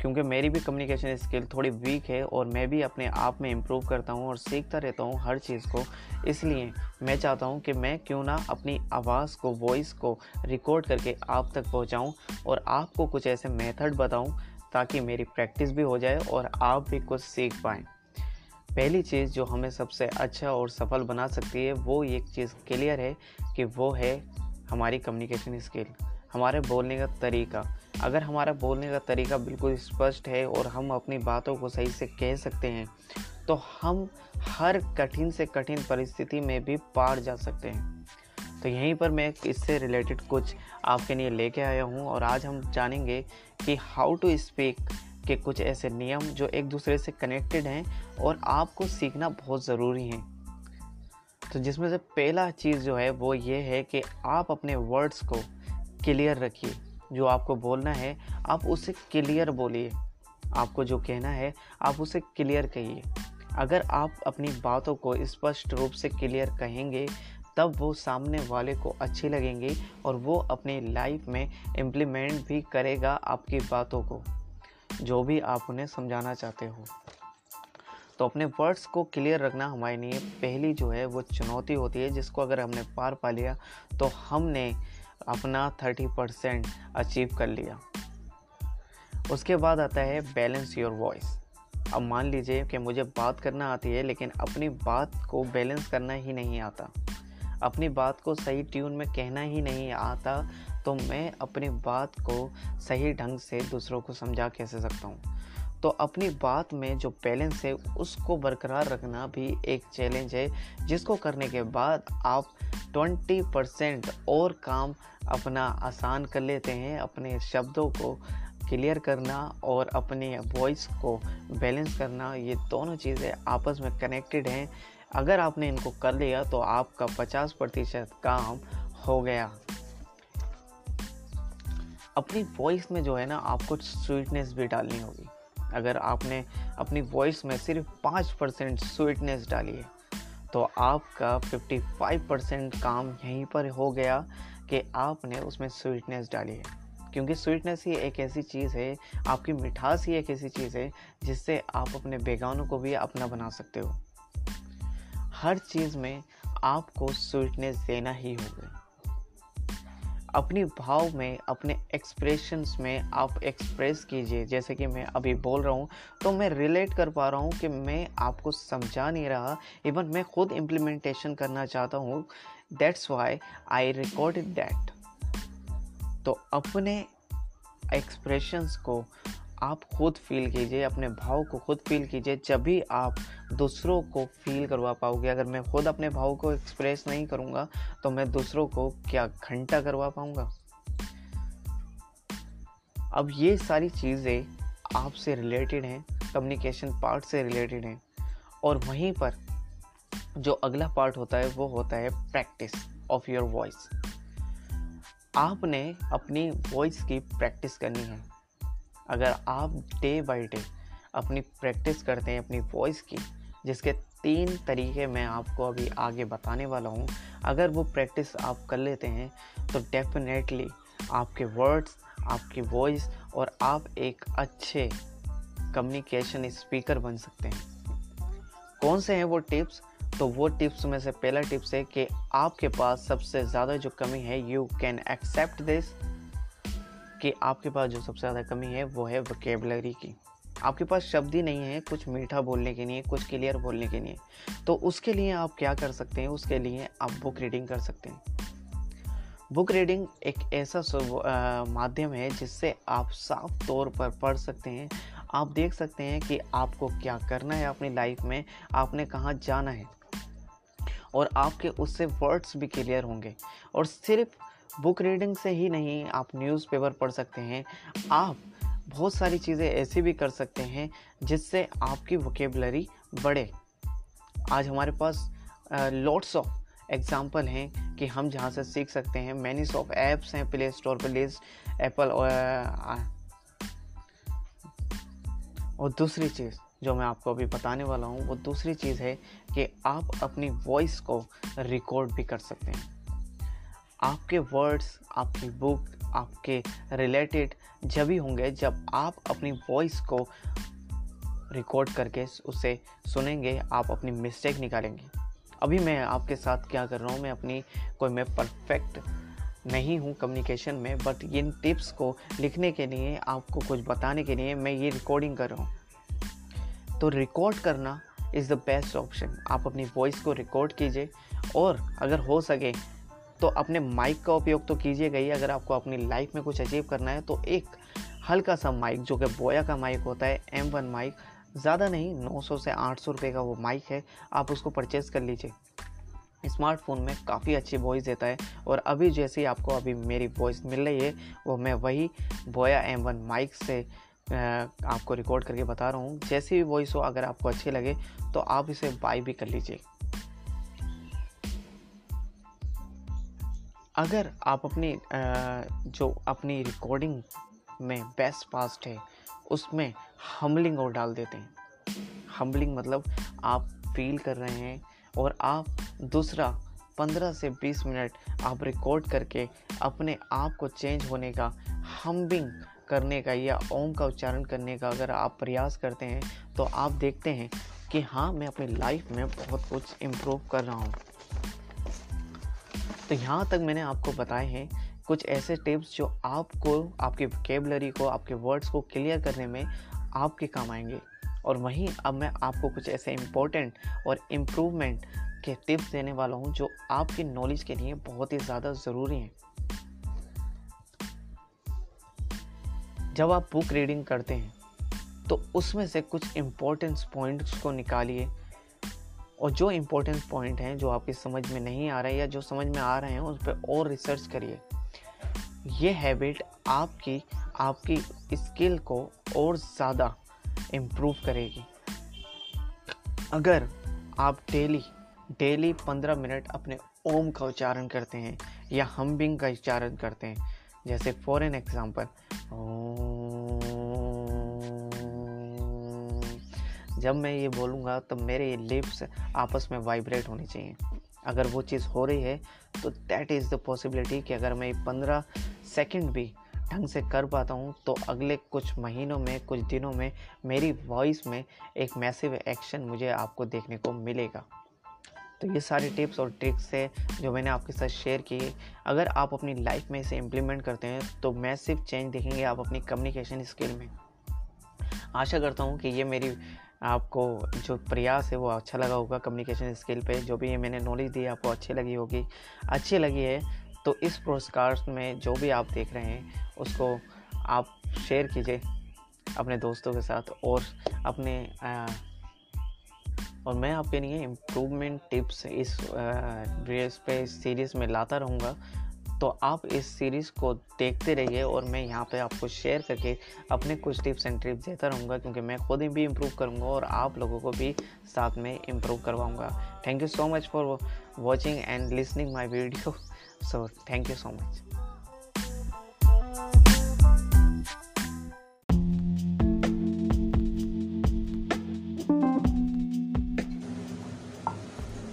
क्योंकि मेरी भी कम्युनिकेशन स्किल थोड़ी वीक है और मैं भी अपने आप में इम्प्रूव करता हूँ और सीखता रहता हूँ हर चीज़ को। इसलिए मैं चाहता हूँ कि मैं क्यों ना अपनी आवाज़ को वॉइस को रिकॉर्ड करके आप तक पहुँचाऊँ और आपको कुछ ऐसे मेथड बताऊँ ताकि मेरी प्रैक्टिस भी हो जाए और आप भी कुछ सीख पाएँ। पहली चीज़ जो हमें सबसे अच्छा और सफल बना सकती है वो एक चीज़ क्लियर है कि वो है हमारी कम्युनिकेशन स्किल हमारे बोलने का तरीका। अगर हमारा बोलने का तरीका बिल्कुल स्पष्ट है और हम अपनी बातों को सही से कह सकते हैं तो हम हर कठिन से कठिन परिस्थिति में भी पार जा सकते हैं। तो यहीं पर मैं इससे रिलेटेड कुछ आपके लिए लेके आया हूँ और आज हम जानेंगे कि हाउ टू स्पीक के कुछ ऐसे नियम जो एक दूसरे से कनेक्टेड हैं और आपको सीखना बहुत ज़रूरी है। तो जिसमें से पहला चीज़ जो है वो ये है कि आप अपने वर्ड्स को क्लियर रखिए। जो आपको बोलना है, आप उसे क्लियर बोलिए। आपको जो कहना है, आप उसे क्लियर कहिए। अगर आप अपनी बातों को स्पष्ट रूप से क्लियर कहेंगे, तब वो सामने वाले को अच्छी लगेंगी और वो अपनी लाइफ में इम्प्लीमेंट भी करेगा आपकी बातों को। जो भी आप उन्हें समझाना चाहते हो। तो अपने वर्ड्स को क्लियर रखना हमारे लिए पहली जो है वो चुनौती होती है, जिसको अगर हमने पार पा लिया तो हमने अपना थर्टी परसेंट अचीव कर लिया। उसके बाद आता है बैलेंस योर वॉइस अब मान लीजिए कि मुझे बात करना आती है, लेकिन अपनी बात को बैलेंस करना ही नहीं आता। अपनी बात को सही ट्यून में कहना ही नहीं आता तो मैं अपनी बात को सही ढंग से दूसरों को समझा कैसे सकता हूँ? तो अपनी बात में जो बैलेंस है, उसको बरकरार रखना भी एक चैलेंज है, जिसको करने के बाद आप 20 परसेंट और काम अपना आसान कर लेते हैं, अपने शब्दों को क्लियर करना और अपनी वॉइस को बैलेंस करना, ये दोनों चीज़ें आपस में कनेक्टेड हैं। अगर आपने इनको कर लिया तो आपका 50 प्रतिशत काम हो गया। अपनी वॉइस में जो है ना, आपको स्वीटनेस भी डालनी होगी। अगर आपने अपनी वॉइस में सिर्फ़ पाँच परसेंट स्वीटनेस डाली है तो आपका 55 परसेंट काम यहीं पर हो गया कि आपने उसमें स्वीटनेस डाली है। क्योंकि स्वीटनेस ही एक ऐसी चीज़ है, आपकी मिठास ही एक ऐसी चीज़ है, जिससे आप अपने बेगानों को भी अपना बना सकते हो। हर चीज़ में आपको स्वीटनेस देना ही होगा। अपनी भाव में, अपने एक्सप्रेशंस में आप एक्सप्रेस कीजिए। जैसे कि मैं अभी बोल रहा हूँ तो मैं रिलेट कर पा रहा हूँ कि मैं आपको समझा नहीं रहा। इवन मैं खुद इम्प्लीमेंटेशन करना चाहता हूँ। That's why I record that तो अपने एक्सप्रेशंस को आप खुद फील कीजिए, अपने भाव को खुद फील कीजिए, जब भी आप दूसरों को फील करवा पाओगे। अगर मैं खुद अपने भाव को एक्सप्रेस नहीं करूँगा तो मैं दूसरों को क्या घंटा करवा पाऊँगा? अब ये सारी चीज़ें आपसे रिलेटेड हैं कम्युनिकेशन पार्ट से रिलेटेड हैं, और वहीं पर जो अगला पार्ट होता है, वो होता है प्रैक्टिस ऑफ़ योर वॉइस आपने अपनी वॉइस की प्रैक्टिस करनी है। अगर आप डे बाय डे अपनी प्रैक्टिस करते हैं, अपनी वॉइस की, जिसके तीन तरीके मैं आपको अभी आगे बताने वाला हूँ, अगर वो प्रैक्टिस आप कर लेते हैं तो डेफिनेटली आपके वर्ड्स आपकी वॉइस और आप एक अच्छे कम्युनिकेशन स्पीकर बन सकते हैं। कौन से हैं वो टिप्स तो वो टिप्स में से पहला टिप्स है कि आपके पास सबसे ज़्यादा जो कमी है यू कैन एक्सेप्ट दिस कि आपके पास जो सबसे ज़्यादा कमी है, वो है वकेबलरी की। आपके पास शब्द ही नहीं है कुछ मीठा बोलने के लिए, कुछ क्लियर बोलने के लिए। तो उसके लिए आप क्या कर सकते हैं? उसके लिए आप बुक रीडिंग कर सकते हैं। बुक रीडिंग एक ऐसा माध्यम है जिससे आप साफ़ तौर पर पढ़ सकते हैं। आप देख सकते हैं कि आपको क्या करना है अपनी लाइफ में, आपने कहाँ जाना है। और आपके उससे वर्ड्स भी क्लियर होंगे। और सिर्फ़ बुक रीडिंग से ही नहीं आप न्यूज़पेपर पढ़ सकते हैं। आप बहुत सारी चीज़ें ऐसी भी कर सकते हैं जिससे आपकी वोकेबलरी बढ़े। आज हमारे पास लॉट्स ऑफ़ एग्ज़ाम्पल हैं कि हम जहाँ से सीख सकते हैं। मैनी ऑफ़ ऐप्स हैं प्ले स्टोर पर लिस्ट एप्पल और दूसरी चीज़ जो मैं आपको अभी बताने वाला हूँ, वो दूसरी चीज़ है कि आप अपनी वॉइस को रिकॉर्ड भी कर सकते हैं। आपके वर्ड्स आपकी बुक आपके रिलेटेड जब भी होंगे, जब आप अपनी वॉइस को रिकॉर्ड करके उसे सुनेंगे, आप अपनी मिस्टेक निकालेंगे। अभी मैं आपके साथ क्या कर रहा हूँ, मैं अपनी, कोई मैं परफेक्ट नहीं हूँ कम्युनिकेशन में बट इन टिप्स को लिखने के लिए, आपको कुछ बताने के लिए मैं ये रिकॉर्डिंग कर रहा हूँ। तो रिकॉर्ड करना इज़ द बेस्ट ऑप्शन आप अपनी वॉइस को रिकॉर्ड कीजिए और अगर हो सके तो अपने माइक का उपयोग तो कीजिएगा ही। अगर आपको अपनी लाइफ में कुछ अचीव करना है तो एक हल्का सा माइक जो कि बोया का माइक होता है एम वन माइक ज़्यादा नहीं 900 से 800 रुपए का वो माइक है, आप उसको परचेज कर लीजिए। स्मार्टफ़ोन में काफ़ी अच्छी वॉइस देता है, और अभी जैसे आपको अभी मेरी वॉइस मिल रही है, वो मैं वही बोया एम वन माइक से आपको रिकॉर्ड करके बता रहा हूँ। जैसी भी वॉइस हो, अगर आपको अच्छी लगे तो आप इसे बाई भी कर लीजिए। अगर आप अपनी जो अपनी रिकॉर्डिंग में बेस्ट पास्ट है, उसमें हमलिंग और डाल देते हैं। हमलिंग मतलब आप फील कर रहे हैं और आप दूसरा पंद्रह से बीस मिनट आप रिकॉर्ड करके अपने आप को चेंज होने का हम्बिंग करने का या ओम का उच्चारण करने का अगर आप प्रयास करते हैं तो आप देखते हैं कि हाँ मैं अपनी लाइफ में बहुत कुछ इम्प्रूव कर रहा हूँ। तो यहाँ तक मैंने आपको बताए हैं कुछ ऐसे टिप्स जो आपको, आपके वकेबलरी को, आपके वर्ड्स को क्लियर करने में आपके काम आएँगे। और वहीं अब मैं आपको कुछ ऐसे इम्पोर्टेंट और इम्प्रूवमेंट के टिप्स देने वाला हूँ जो आपकी नॉलेज के लिए बहुत ही ज़्यादा ज़रूरी हैं। जब आप बुक रीडिंग करते हैं तो उसमें से कुछ इम्पोर्टेंस पॉइंट्स को निकालिए। और जो इम्पोर्टेंट पॉइंट हैं, जो आपकी समझ में नहीं आ रहे या जो समझ में आ रहे हैं, उस पर और रिसर्च करिए। ये हैबिट आपकी आपकी स्किल को और ज़्यादा इम्प्रूव करेगी। अगर आप डेली डेली पंद्रह मिनट अपने ओम का उच्चारण करते हैं या हम्बिंग का उच्चारण करते हैं, जैसे फॉर एन एग्ज़ाम्पल जब मैं ये बोलूँगा तो मेरे लिप्स आपस में वाइब्रेट होनी चाहिए। अगर वो चीज़ हो रही है तो दैट इज़ द पॉसिबिलिटी कि अगर मैं पंद्रह सेकेंड भी ढंग से कर पाता हूँ तो अगले कुछ महीनों में, कुछ दिनों में मेरी वॉइस में एक मैसिव एक्शन मुझे आपको देखने को मिलेगा। तो ये सारे टिप्स और ट्रिक्स है जो मैंने आपके साथ शेयर किए अगर आप अपनी लाइफ में इसे इम्प्लीमेंट करते हैं तो मैसिव चेंज देखेंगे आप अपनी कम्युनिकेशन स्किल में। आशा करता हूँ कि ये मेरी आपको जो प्रयास है वो अच्छा लगा होगा कम्युनिकेशन स्किल पे जो भी ये मैंने नॉलेज दी आपको अच्छी लगी होगी। अच्छी लगी है तो इस पुरस्कार में जो भी आप देख रहे हैं उसको आप शेयर कीजिए अपने दोस्तों के साथ और अपने आ, और मैं आपके लिए इम्प्रूवमेंट टिप्स इस ड्रेस पे सीरीज़ में लाता रहूँगा। तो आप इस सीरीज़ को देखते रहिए और मैं यहाँ पे आपको शेयर करके अपने कुछ टिप्स एंड ट्रिप्स देता रहूँगा, क्योंकि मैं खुद ही भी इम्प्रूव करूँगा और आप लोगों को भी साथ में improve करवाऊँगा। Thank you so much for watching and listening my video so thank you so much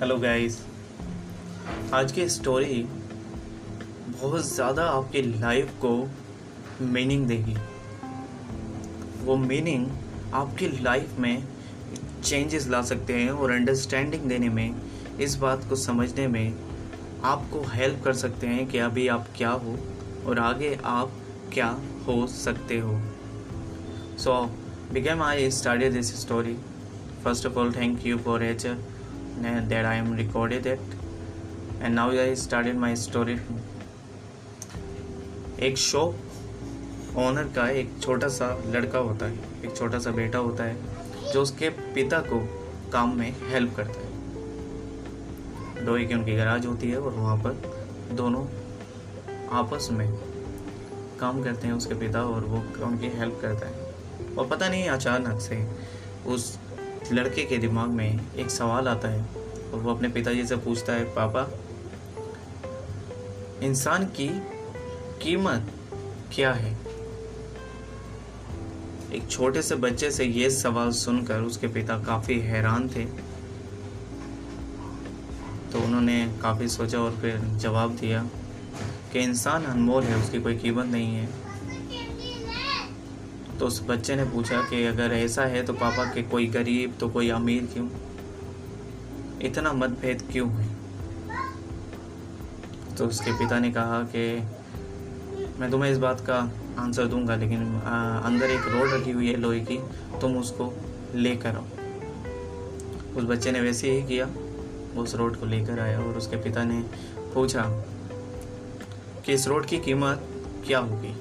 hello guys आज की स्टोरी बहुत ज़्यादा आपकी लाइफ को मीनिंग देगी। वो मीनिंग आपकी लाइफ में चेंजेस ला सकते हैं और अंडरस्टैंडिंग देने में, इस बात को समझने में आपको हेल्प कर सकते हैं कि अभी आप क्या हो और आगे आप क्या हो सकते हो। So become I started this story first of all thank you for एचर that I am recorded it and now I started my story एक शॉप ओनर का एक छोटा सा लड़का होता है, एक छोटा सा बेटा होता है, जो उसके पिता को काम में हेल्प करता है। लोहे की उनकी गराज होती है और वहाँ पर दोनों आपस में काम करते हैं उसके पिता और वो उनकी हेल्प करता है। और पता नहीं अचानक से उस लड़के के दिमाग में एक सवाल आता है और वो अपने पिताजी से पूछता है, पापा, इंसान की कीमत क्या है? एक छोटे से बच्चे से यह सवाल सुनकर उसके पिता काफ़ी हैरान थे। तो उन्होंने काफ़ी सोचा और फिर जवाब दिया कि इंसान अनमोल है, उसकी कोई कीमत नहीं है। तो उस बच्चे ने पूछा कि अगर ऐसा है तो पापा के कोई गरीब तो कोई अमीर क्यों? इतना मतभेद क्यों है? तो उसके पिता ने कहा कि मैं तुम्हें इस बात का आंसर दूँगा लेकिन आ, अंदर एक रोड रखी हुई है लोहे की तुम उसको लेकर आओ। उस बच्चे ने वैसे ही किया वो उस रोड को लेकर आया और उसके पिता ने पूछा कि इस रोड की कीमत क्या होगी?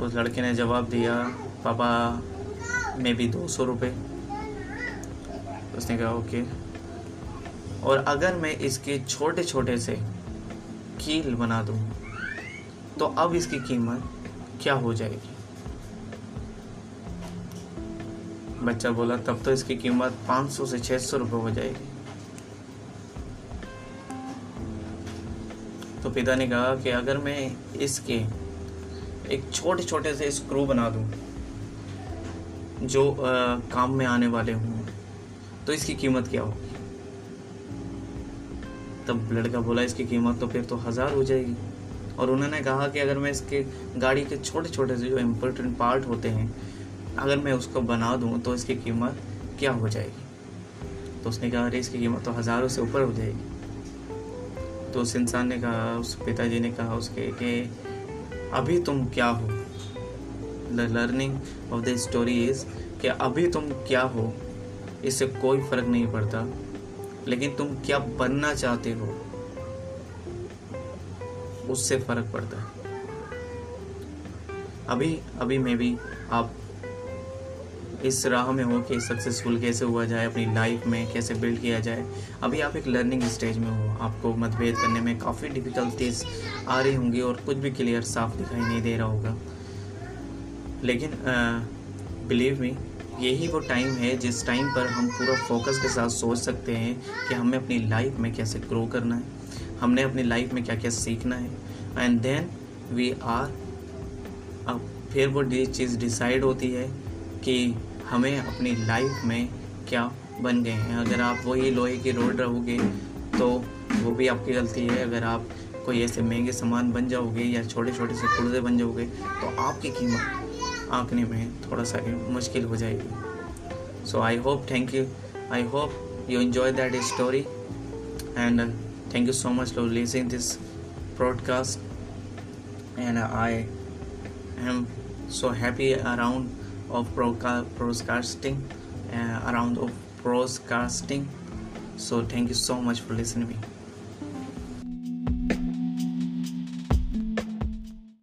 उस लड़के ने जवाब दिया पापा मे भी दो सौ रुपये उसने कहा ओके। और अगर मैं इसके छोटे छोटे से कील बना दूँ तो अब इसकी कीमत क्या हो जाएगी? बच्चा बोला तब तो इसकी कीमत 500 से 600 रुपए हो जाएगी। तो पिता ने कहा कि अगर मैं इसके एक छोटे छोटे से स्क्रू बना दूँ जो आ, काम में आने वाले हों तो इसकी कीमत क्या होगी? तब लड़का बोला, इसकी कीमत तो फिर तो हज़ार हो जाएगी। और उन्होंने कहा कि अगर मैं इसके गाड़ी के छोटे छोटे से जो इम्पोर्टेंट पार्ट होते हैं, अगर मैं उसको बना दूँ तो इसकी कीमत क्या हो जाएगी? तो उसने कहा, अरे, इसकी कीमत तो हज़ारों से ऊपर हो जाएगी। तो उस इंसान ने कहा, उस पिताजी ने कहा उसके कि, अभी तुम क्या हो? The learning of the story is कि अभी तुम क्या हो, इससे कोई फ़र्क नहीं पड़ता। लेकिन तुम क्या बनना चाहते हो? उससे फ़र्क पड़ता है। अभी अभी में भी आप इस राह में हो कि सक्सेसफुल कैसे हुआ जाए, अपनी लाइफ में कैसे बिल्ड किया जाए। अभी आप एक लर्निंग स्टेज में हो। आपको मतभेद करने में काफ़ी डिफ़िकल्टीज आ रही होंगी और कुछ भी क्लियर साफ़ दिखाई नहीं दे रहा होगा। लेकिन बिलीव मी यही वो टाइम है जिस टाइम पर हम पूरा फोकस के साथ सोच सकते हैं कि हमें अपनी लाइफ में कैसे ग्रो करना है, हमने अपनी लाइफ में क्या क्या सीखना है। एंड देन वी आर अब फिर वो चीज़ डिसाइड होती है कि हमें अपनी लाइफ में क्या बन गए हैं। अगर आप वही लोहे की रोड रहोगे तो वो भी आपकी गलती है। अगर आप कोई ऐसे महँगे सामान बन जाओगे या छोटे छोटे से पुर्जे बन जाओगे तो आपकी कीमत आंकने में थोड़ा सा मुश्किल हो जाएगी so I hope thank you I hope you enjoy that story and thank you so much for listening this broadcast and I am so happy around of broadcasting uh, around of broadcasting so thank you so much for listening